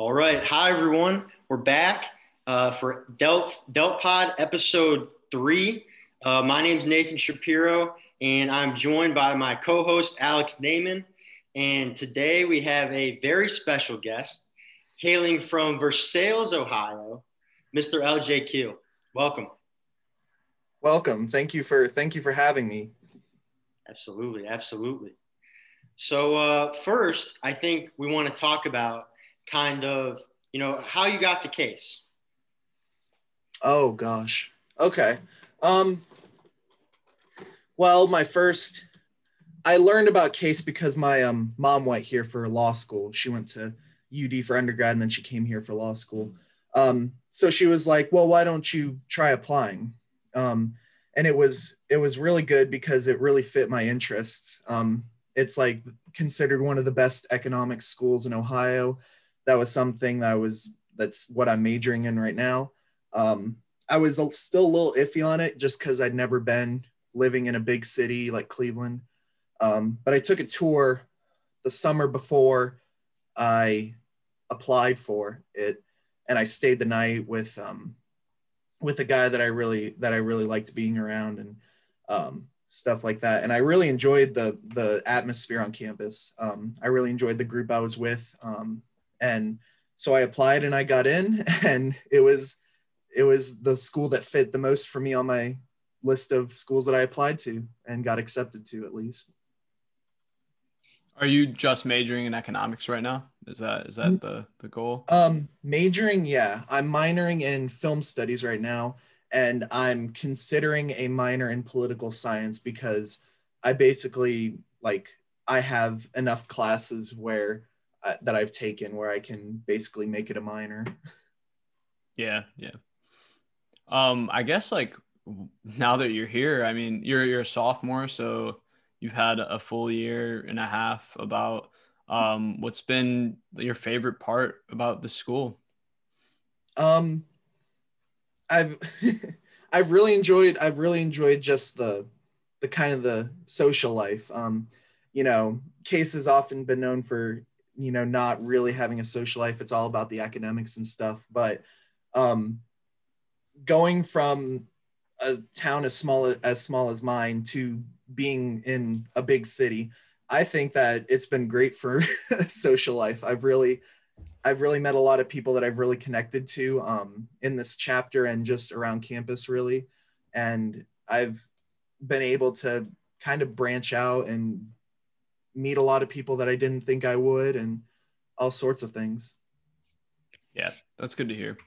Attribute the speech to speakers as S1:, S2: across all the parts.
S1: All right. Hi, everyone. We're back uh, for Delt, Delt Pod episode three. Uh, my name is Nathan Shapiro, and I'm joined by my co host, Alex Naiman. And today we have a very special guest hailing from Versailles, Ohio, Mr. LJ Keel. Welcome.
S2: Welcome. Thank you for thank you for having me.
S1: Absolutely, absolutely. So uh, first, I think we want to talk about kind of you know how you got the case.
S2: Oh gosh. Okay. Um. Well, my first, I learned about case because my um mom went here for law school. She went to UD for undergrad and then she came here for law school. Um. So she was like, "Well, why don't you try applying?" Um. And it was it was really good because it really fit my interests. Um. It's like considered one of the best economic schools in Ohio. That was something that I was that's what I'm majoring in right now. Um, I was still a little iffy on it just because I'd never been living in a big city like Cleveland. Um, but I took a tour the summer before I applied for it, and I stayed the night with um, with a guy that I really that I really liked being around and um, stuff like that. And I really enjoyed the the atmosphere on campus. Um, I really enjoyed the group I was with, um, and so I applied and I got in, and it was it was the school that fit the most for me on my list of schools that I applied to and got accepted to at least.
S3: Are you just majoring in economics right now? Is that is that the the goal?
S2: Um, majoring, yeah. I'm minoring in film studies right now, and I'm considering a minor in political science because I basically like I have enough classes where uh, that I've taken where I can basically make it a minor.
S3: Yeah, yeah. Um, I guess like now that you're here, I mean, you're you're a sophomore, so you've had a full year and a half about um, what's been your favorite part about the school.
S2: Um, I've I've really enjoyed I've really enjoyed just the the kind of the social life. Um, you know, Case has often been known for you know not really having a social life. It's all about the academics and stuff. But um, going from a town as small as small as mine to being in a big city, I think that it's been great for social life. I've really I've really met a lot of people that I've really connected to um, in this chapter and just around campus, really. And I've been able to kind of branch out and meet a lot of people that I didn't think I would, and all sorts of things.
S3: Yeah, that's good to hear.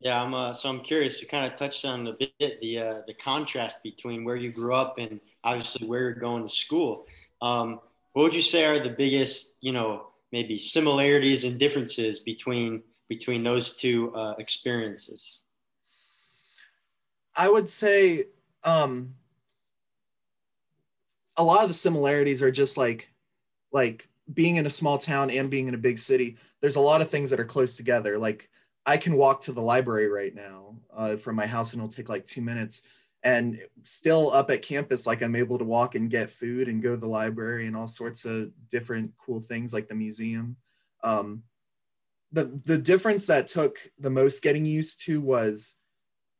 S1: Yeah, I'm. Uh, so I'm curious. You kind of touched on a bit the uh, the contrast between where you grew up and obviously where you're going to school. Um, what would you say are the biggest, you know, maybe similarities and differences between between those two uh, experiences?
S2: I would say um, a lot of the similarities are just like like being in a small town and being in a big city. There's a lot of things that are close together. Like I can walk to the library right now uh, from my house and it'll take like two minutes. And still up at campus, like I'm able to walk and get food and go to the library and all sorts of different cool things like the museum. Um, the the difference that took the most getting used to was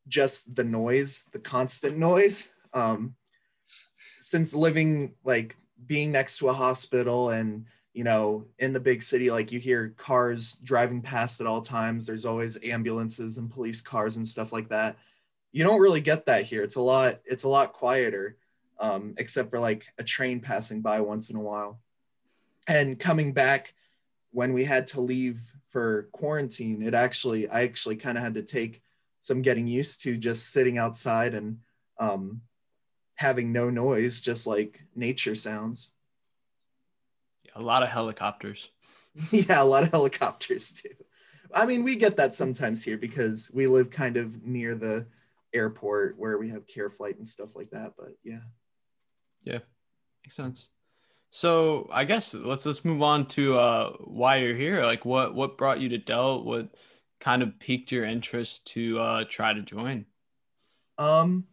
S2: just the noise, the constant noise. Um, since living like being next to a hospital and you know, in the big city, like you hear cars driving past at all times. There's always ambulances and police cars and stuff like that. You don't really get that here. It's a lot. It's a lot quieter, um, except for like a train passing by once in a while. And coming back when we had to leave for quarantine, it actually, I actually kind of had to take some getting used to just sitting outside and um, having no noise, just like nature sounds
S3: a lot of helicopters.
S2: yeah, a lot of helicopters too. I mean, we get that sometimes here because we live kind of near the airport where we have care flight and stuff like that. But yeah.
S3: Yeah, makes sense. So I guess let's let's move on to uh, why you're here. Like, what what brought you to Delt? What kind of piqued your interest to uh, try to join?
S2: Um,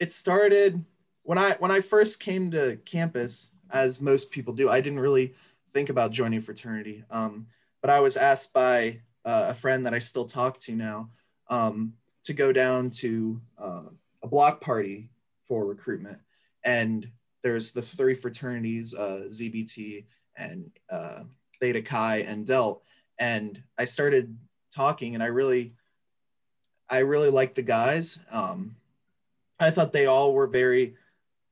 S2: it started when I when I first came to campus as most people do. I didn't really think about joining fraternity. Um, but I was asked by uh, a friend that I still talk to now um, to go down to uh, a block party for recruitment. And there's the three fraternities, uh, ZBT and uh, Theta Chi and Delt. And I started talking and I really, I really liked the guys. Um, I thought they all were very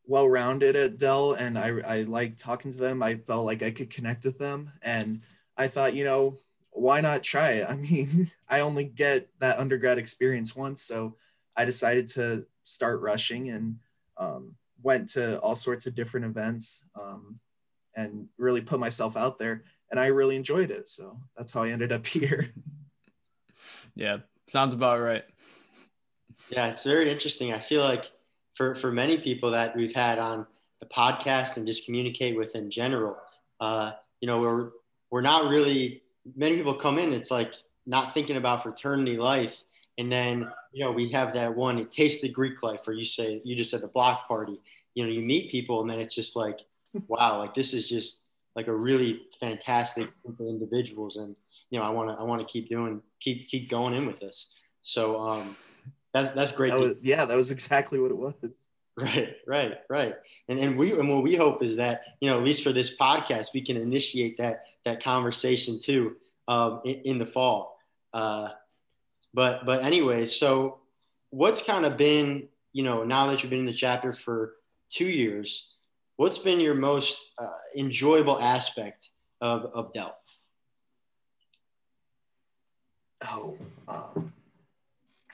S2: well-rounded at Delt and I, I liked talking to them. I felt like I could connect with them. And I thought, you know, why not try it? I mean, I only get that undergrad experience once. So I decided to start rushing and um, went to all sorts of different events um, and really put myself out there. And I really enjoyed it. So that's how I ended up here.
S3: Yeah, sounds about right.
S1: Yeah, it's very interesting. I feel like for, for many people that we've had on the podcast and just communicate with in general, uh, you know, we're, we're not really, many people come in, it's like not thinking about fraternity life and then, you know, we have that one, it tastes the Greek life, or you say, you just said the block party, you know, you meet people and then it's just like, wow, like this is just like a really fantastic group of individuals. And, you know, I want to, I want to keep doing, keep, keep going in with this. So, um, that's, that's great.
S2: That was, yeah, that was exactly what it was.
S1: Right, right, right. And and we and what we hope is that you know at least for this podcast we can initiate that that conversation too um, in, in the fall. Uh, but but anyway, so what's kind of been you know now that you've been in the chapter for two years, what's been your most uh, enjoyable aspect of of Delt?
S2: Oh, um,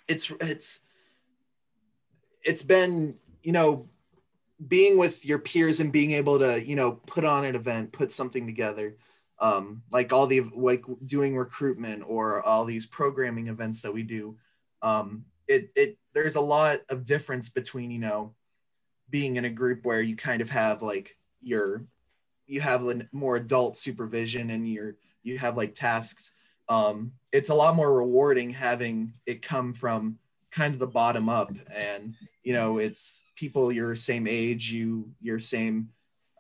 S2: it's it's it's been you know being with your peers and being able to you know put on an event, put something together um, like all the like doing recruitment or all these programming events that we do um, it it there's a lot of difference between you know being in a group where you kind of have like your you have a more adult supervision and you're you have like tasks um, it's a lot more rewarding having it come from kind of the bottom up and you know it's people your same age you your same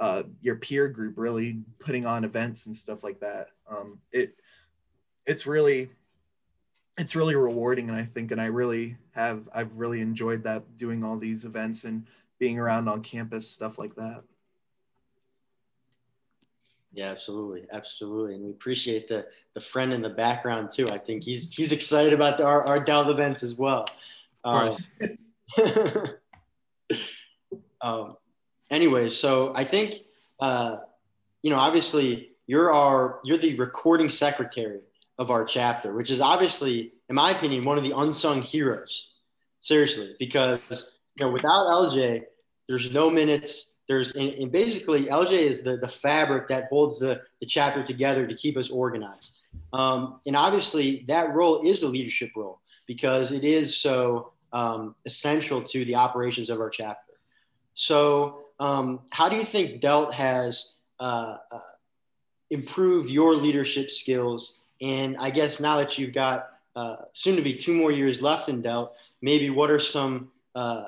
S2: uh, your peer group really putting on events and stuff like that. Um, it it's really it's really rewarding and I think and I really have I've really enjoyed that doing all these events and being around on campus stuff like that.
S1: Yeah, absolutely, absolutely, and we appreciate the the friend in the background too. I think he's he's excited about the, our our Delt events as well. Um, um, anyways, so I think, uh, you know, obviously you're our you're the recording secretary of our chapter, which is obviously, in my opinion, one of the unsung heroes. Seriously, because you know, without LJ, there's no minutes. There's and, and basically LJ is the the fabric that holds the the chapter together to keep us organized. Um, and obviously, that role is a leadership role because it is so um, essential to the operations of our chapter. So um, how do you think Delt has uh, uh, improved your leadership skills? And I guess now that you've got uh, soon to be two more years left in Delt, maybe what are some uh,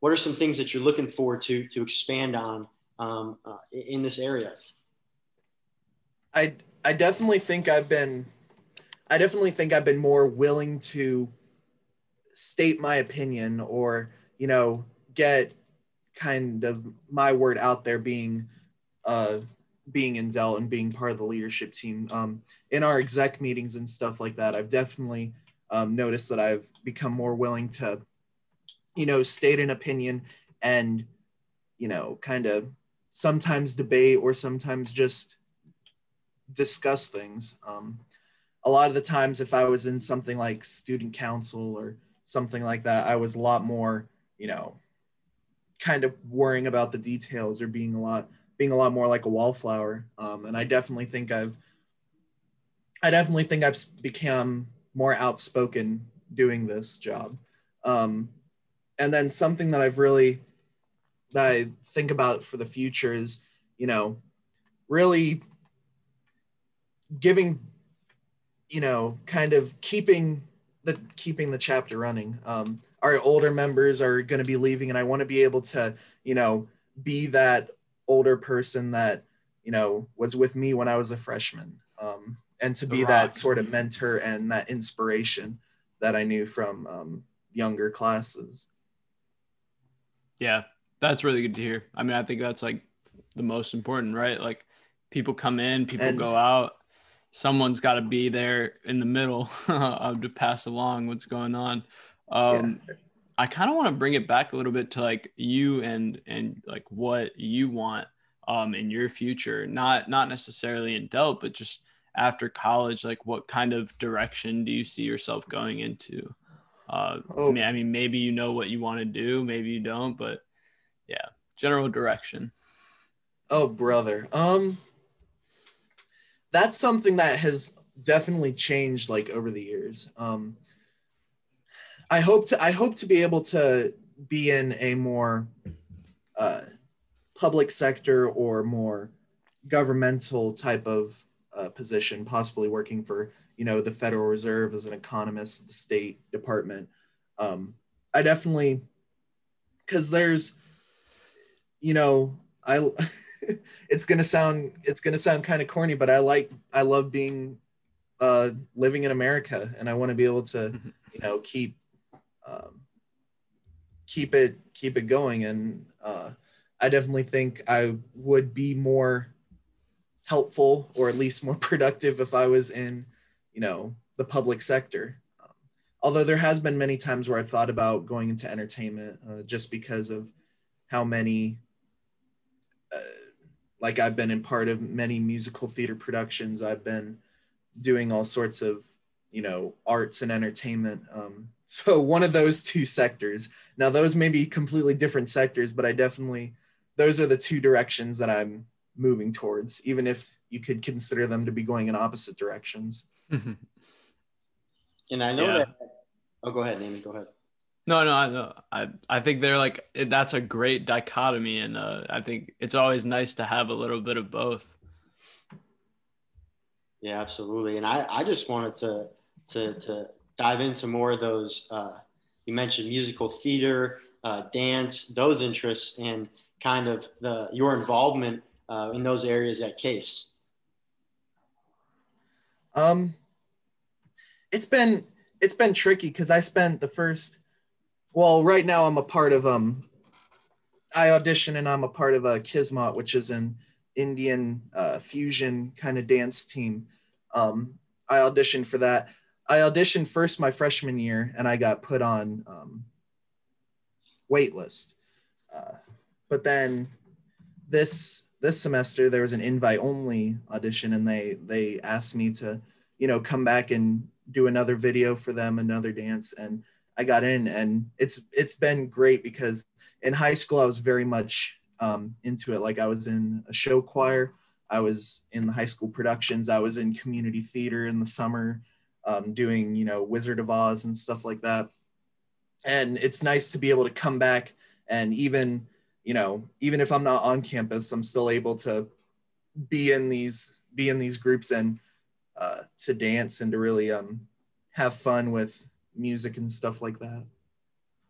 S1: what are some things that you're looking forward to to expand on um, uh, in this area?
S2: I I definitely think I've been I definitely think I've been more willing to state my opinion or you know get kind of my word out there being uh being in Delt and being part of the leadership team. Um, in our exec meetings and stuff like that, I've definitely um, noticed that I've become more willing to, you know, state an opinion and, you know, kind of sometimes debate or sometimes just discuss things. Um, a lot of the times, if I was in something like student council or something like that, I was a lot more, you know, kind of worrying about the details or being a lot being a lot more like a wallflower. Um, and I definitely think I've I definitely think I've become more outspoken doing this job. Um, and then something that I've really that I think about for the future is, you know, really giving, you know, kind of keeping the keeping the chapter running. Um, our older members are going to be leaving, and I want to be able to, you know, be that older person that you know was with me when I was a freshman. Um, and to
S3: The
S2: be that sort of mentor and that inspiration that I knew from um, younger classes.
S3: Yeah, that's really good to hear. I mean, I think that's like the most important, right? Like people come in, people
S2: And-
S3: go out. Someone's got to be there in the middle to pass along what's going on. Um, I kind of want to bring it back a little bit to like you and and like what you want um, in your future. Not not necessarily in Delt, but just after college. Like, what kind of direction do you see yourself going into? Uh,
S2: Oh.
S3: I mean, I mean, maybe you know what you want to do, maybe you don't, but yeah, general direction.
S2: Oh, brother. Um, that's something that has definitely changed like over the years. Um, I hope to I hope to be able to be in a more uh, public sector or more governmental type of uh, position, possibly working for you know the Federal Reserve as an economist, the State Department. Um, I definitely because there's you know I it's gonna sound it's gonna sound kind of corny, but I like I love being uh, living in America, and I want to be able to
S3: Mhm.
S2: you know keep um, keep it keep it going, and uh, I definitely think I would be more helpful or at least more productive if I was in you know the public sector. Um, although there has been many times where I've thought about going into entertainment uh, just because of how many uh, like I've been in part of many musical theater productions. I've been doing all sorts of, you know, arts and entertainment. Um, so one of those two sectors. Now those may be completely different sectors, but I definitely those are the two directions that I'm moving towards, even if you could consider them to be going in opposite directions.
S1: And I know
S3: Yeah.
S1: that. Oh, go ahead, Naiman. Go ahead.
S3: No, no, I, no, I, I think they're like that's a great dichotomy, and uh, I think it's always nice to have a little bit of both.
S1: Yeah, absolutely. And I, I just wanted to to to dive into more of those. Uh, you mentioned musical theater, uh, dance, those interests, and kind of the your involvement uh, in those areas at Case.
S2: Um, it's been it's been tricky because I spent the first. Well, right now I'm a part of um. I audition and I'm a part of a Kismet, which is an Indian uh, fusion kind of dance team. Um, I auditioned for that. I auditioned first my freshman year, and I got put on um, waitlist. Uh, but then this this semester there was an invite only audition, and they they asked me to you know come back and do another video for them, another dance, and I got in, and it's it's been great because in high school I was very much um, into it. Like I was in a show choir, I was in the high school productions, I was in community theater in the summer, um, doing you know Wizard of Oz and stuff like that. And it's nice to be able to come back and even you know even if I'm not on campus, I'm still able to be in these be in these groups and uh, to dance and to really um, have fun with music and stuff like that.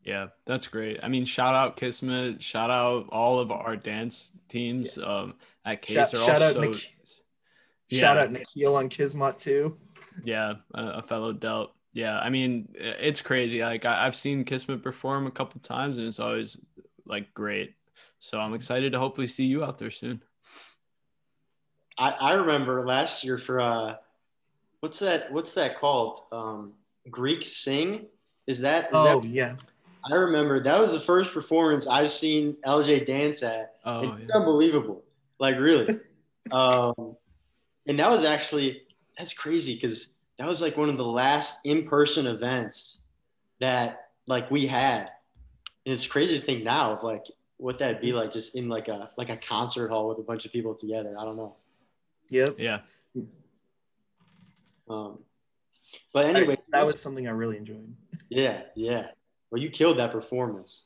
S3: Yeah, that's great. I mean, shout out Kismet, shout out all of our dance teams um, at Case.
S2: Shout- shout out
S3: so-
S2: Nik-
S3: Yeah.
S2: Shout out Nikhil on Kismet too.
S3: yeah, a, a fellow Delt. Yeah, I mean, it's crazy. Like I, I've seen Kismet perform a couple times, and it's always like great. So I'm excited to hopefully see you out there soon.
S1: I, I remember last year for uh, what's that? What's that called? Um, Greek Sing. Is that? Is
S2: Oh
S1: that
S2: yeah,
S1: I remember that was the first performance I've seen LJ dance at.
S3: Oh,
S1: it's
S3: yeah.
S1: unbelievable. Like really. um, and that was actually that's crazy because that was like one of the last in-person events that like we had. And it's crazy to think now of like what that'd be like just in like a like a concert hall with a bunch of people together. I don't know.
S2: yep.
S3: yeah.
S1: Um, but
S2: I-
S1: anyway,
S2: that was something I really enjoyed.
S1: Yeah, yeah. Well, you killed that performance.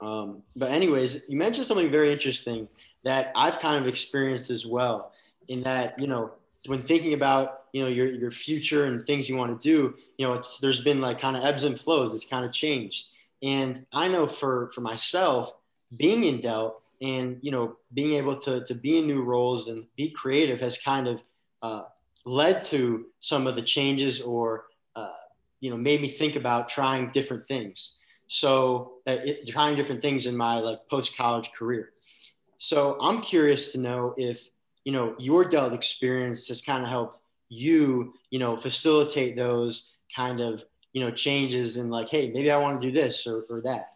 S1: Um, but anyways, you mentioned something very interesting that I've kind of experienced as well. In that, you know, when thinking about you know your your future and things you want to do, you know, it's there's been like kind of ebbs and flows. It's kind of changed. And I know for for myself, being in Delt and you know being able to to be in new roles and be creative has kind of uh, led to some of the changes or uh, you know made me think about trying different things. So uh, it, trying different things in my like post college career. So i'm curious to know if you know your delt experience has kind of helped you you know facilitate those kind of you know changes and like hey maybe i want to do this or, or that.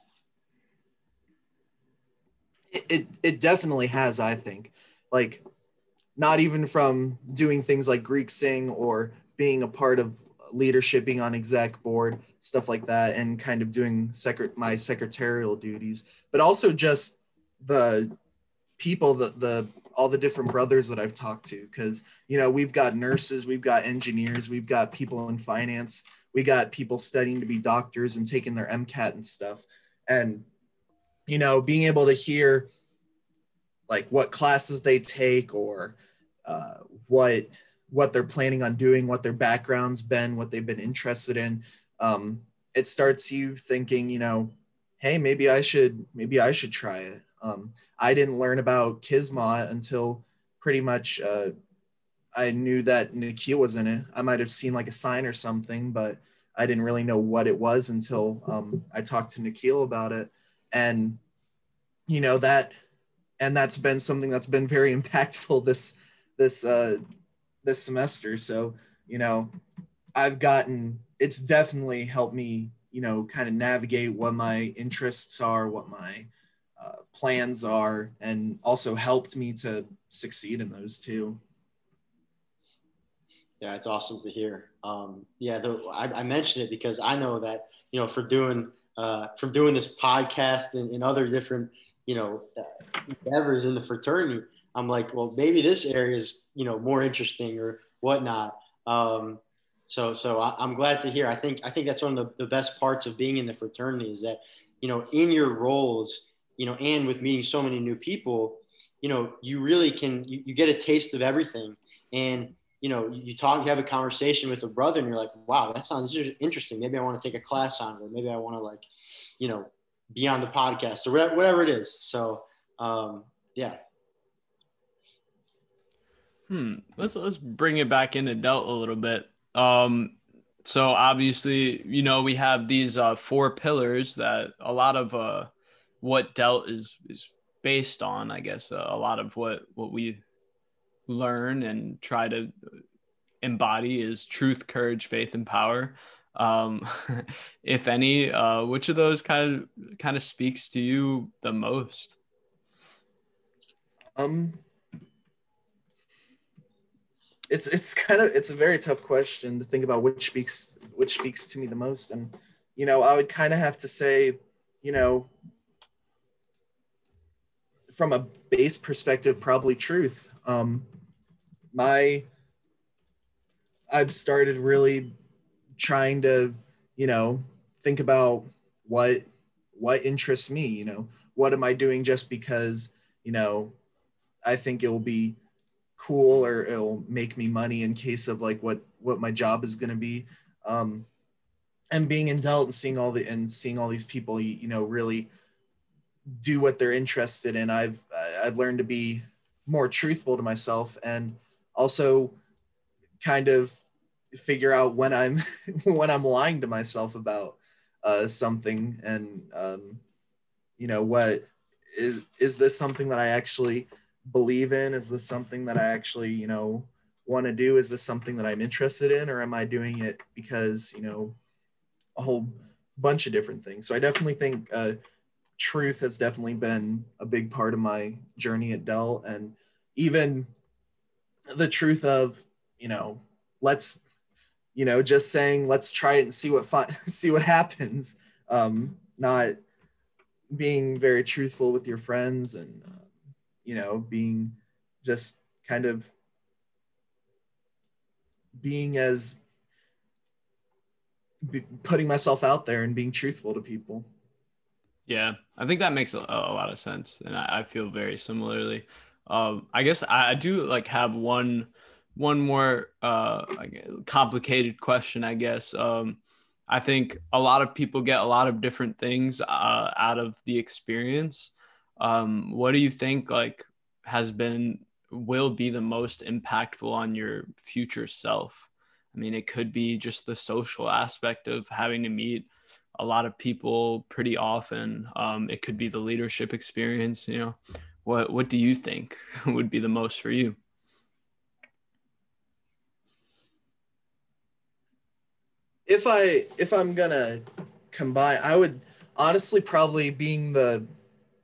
S2: It, it, it definitely has i think. Like not even from doing things like greek sing or being a part of leadership being on exec board stuff like that and kind of doing secret my secretarial duties but also just the people that the all the different brothers that I've talked to because you know we've got nurses, we've got engineers, we've got people in finance, we got people studying to be doctors and taking their MCAT and stuff, and you know being able to hear like what classes they take or uh, what what they're planning on doing, what their background's been, what they've been interested in. Um, it starts you thinking, you know, hey, maybe I should maybe I should try it. Um, I didn't learn about Kismet until pretty much uh, I knew that Nikhil was in it. I might have seen like a sign or something, but I didn't really know what it was until um, I talked to Nikhil about it. And, you know, that, and that's been something that's been very impactful this, this, uh, this semester. So, you know, I've gotten, it's definitely helped me, you know, kind of navigate what my interests are, what my, uh, plans are and also helped me to succeed in those too
S1: yeah it's awesome to hear. Um, yeah the, I, I, mentioned it because i know that you know for doing uh, from doing this podcast and, and other different you know uh, endeavors in the fraternity i'm like well maybe this area is you know more interesting or whatnot. Um, so so I, am glad to hear. I think i think that's one of the, the best parts of being in the fraternity is that you know in your roles you know, and with meeting so many new people, you know, you really can, you, you get a taste of everything. And, you know, you talk, you have a conversation with a brother and you're like, wow, that sounds interesting. Maybe I want to take a class on it, maybe I want to like, you know, be on the podcast or whatever, it is. So, um, yeah.
S3: Hmm. Let's, let's bring it back into Delt a little bit. Um, so obviously, you know, we have these uh, four pillars that a lot of uh, what Delt is is based on. I guess a, a lot of what what we learn and try to embody is truth, courage, faith, and power. Um, if any, uh, which of those kind of kind of speaks to you the most?
S2: Um, it's it's kind of it's a very tough question to think about which speaks which speaks to me the most, and you know I would kind of have to say, you know, from a base perspective, probably truth. Um, my, I've started really trying to, you know, think about what what interests me. You know, what am I doing just because you know I think it'll be cool or it'll make me money in case of like what what my job is going to be. Um, and being in Delt and seeing all the and seeing all these people, you, you know, really do what they're interested in. I've I've learned to be more truthful to myself and also kind of figure out when I'm when I'm lying to myself about uh, something and um, you know what is is this something that I actually believe in? Is this something that I actually you know want to do? Is this something that I'm interested in, or am I doing it because you know a whole bunch of different things? So I definitely think. Uh, truth has definitely been a big part of my journey at Delt, and even the truth of you know let's you know just saying let's try it and see what fun see what happens um not being very truthful with your friends and uh, you know being just kind of being as putting myself out there and being truthful to people
S3: yeah, I think that makes a, a lot of sense, and I, I feel very similarly. Um, I guess I, do like have one one more uh, complicated question. I guess um, I think a lot of people get a lot of different things uh, out of the experience. Um, what do you think like has been will be the most impactful on your future self. I mean, it could be just the social aspect of having to meet a lot of people pretty often. Um, it could be the leadership experience. You know, what what do you think would be the most for you?
S2: If I if I'm gonna combine, I would honestly probably being the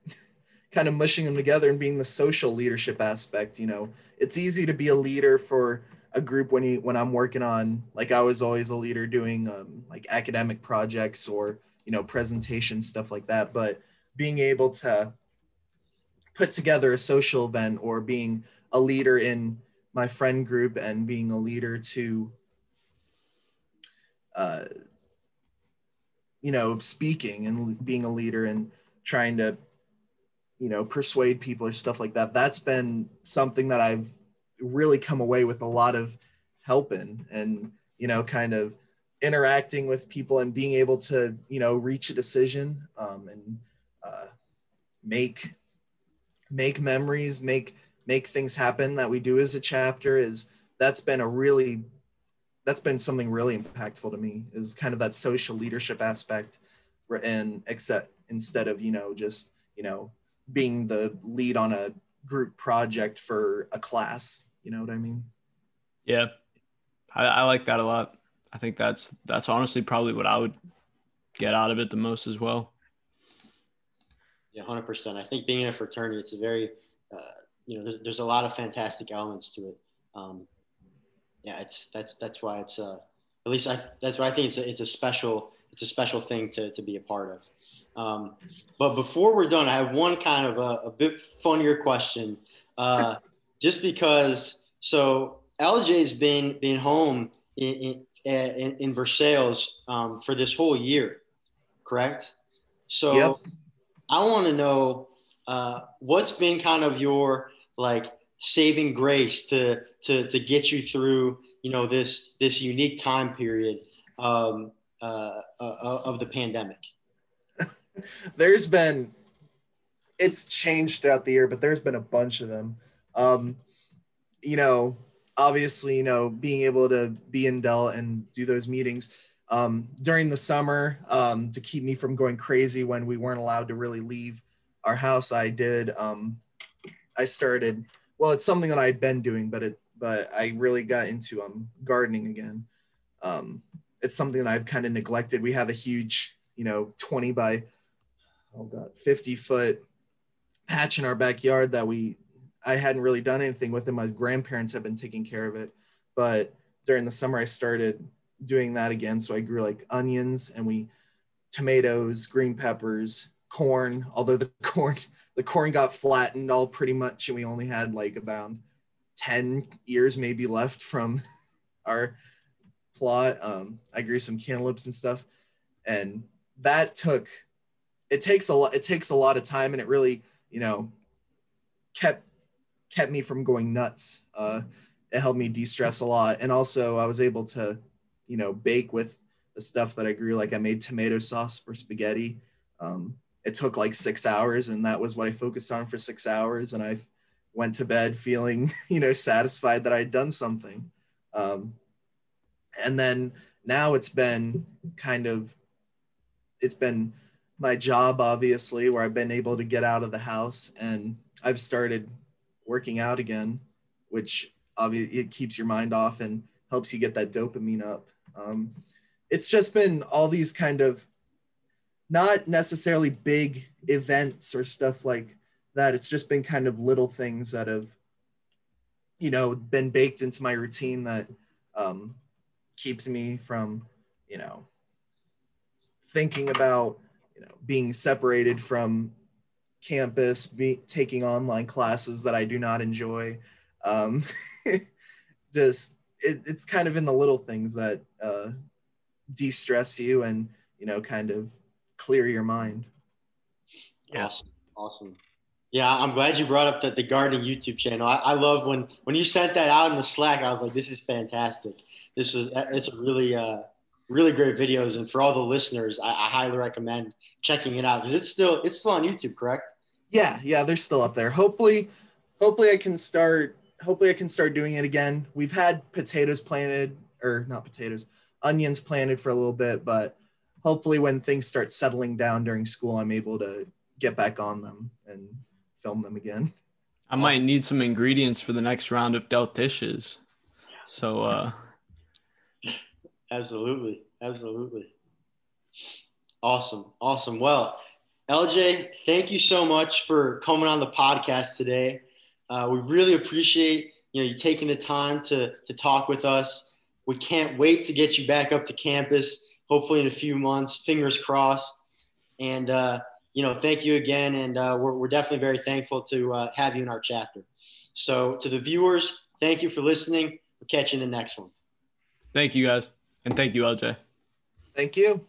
S2: kind of mushing them together and being the social leadership aspect. You know, it's easy to be a leader for a group when you when I'm working on like I was always a leader doing um, like academic projects or you know presentation stuff like that. But being able to put together a social event or being a leader in my friend group and being a leader to uh, you know speaking and being a leader and trying to you know persuade people or stuff like that that's been something that i've really come away with a lot of help in and you know kind of interacting with people and being able to you know reach a decision um, and uh, make make memories make make things happen that we do as a chapter is that's been a really that's been something really impactful to me is kind of that social leadership aspect and except instead of you know just you know being the lead on a group project for a class. You know what I mean?
S3: Yeah, I, I like that a lot. I think that's that's honestly probably what I would get out of it the most as well.
S1: Yeah, hundred percent. I think being in a fraternity, it's a very, uh, you know, there's, there's a lot of fantastic elements to it. Um, yeah, it's that's that's why it's uh, at least I that's why I think it's a, it's a special it's a special thing to to be a part of. Um, but before we're done, I have one kind of a, a bit funnier question. Uh, just because, so LJ's been been home in in, in Versailles um, for this whole year, correct? So yep. I want to know uh, what's been kind of your like saving grace to to to get you through you know this this unique time period um, uh, uh, of the pandemic
S2: there's been it's changed throughout the year, but there's been a bunch of them. Um, you know, obviously, you know, being able to be in Delt and do those meetings um, during the summer um, to keep me from going crazy when we weren't allowed to really leave our house. I did. Um, I started. Well, it's something that I'd been doing, but it but I really got into um, gardening again. Um, it's something that I've kind of neglected. We have a huge, you know, 20 by oh god 50 foot patch in our backyard that we i hadn't really done anything with it my grandparents have been taking care of it but during the summer i started doing that again. So i grew like onions and we tomatoes green peppers corn although the corn the corn got flattened all pretty much and we only had like about 10 years maybe left from our plot. Um, i grew some cantaloupes and stuff and that took it takes a lot it takes a lot of time and it really you know kept kept me from going nuts. Uh it helped me de-stress a lot and also i was able to you know bake with the stuff that i grew. Like i made tomato sauce for spaghetti. Um, it took like six hours and that was what i focused on for six hours and i went to bed feeling you know satisfied that i'd done something. Um, and then now it's been kind of it's been my job, obviously, where I've been able to get out of the house and I've started working out again, which obviously it keeps your mind off and helps you get that dopamine up. Um, it's just been all these kind of not necessarily big events or stuff like that. It's just been kind of little things that have, you know, been baked into my routine that um, keeps me from, you know, thinking about you know being separated from campus be, taking online classes that i do not enjoy um, just it, it's kind of in the little things that uh, de-stress you and you know kind of clear your mind
S1: yeah. awesome awesome yeah i'm glad you brought up the, the gardening youtube channel I, I love when when you sent that out in the slack i was like this is fantastic this is it's a really uh really great videos and for all the listeners i, I highly recommend checking it out because it's still it's still on YouTube, correct?
S2: Yeah, yeah, they're still up there. Hopefully, hopefully I can start hopefully I can start doing it again. We've had potatoes planted, or not potatoes, onions planted for a little bit, but hopefully when things start settling down during school, I'm able to get back on them and film them again.
S3: I might need some ingredients for the next round of Delt dishes. So uh
S1: absolutely. Absolutely. Awesome. Awesome. Well, LJ, thank you so much for coming on the podcast today. Uh, we really appreciate you know you taking the time to to talk with us. We can't wait to get you back up to campus, hopefully in a few months. Fingers crossed. And uh, you know, thank you again, and uh, we're, we're definitely very thankful to uh, have you in our chapter. So, to the viewers, thank you for listening. We'll catch you in the next one.
S3: Thank you, guys, and thank you, LJ.
S2: Thank you.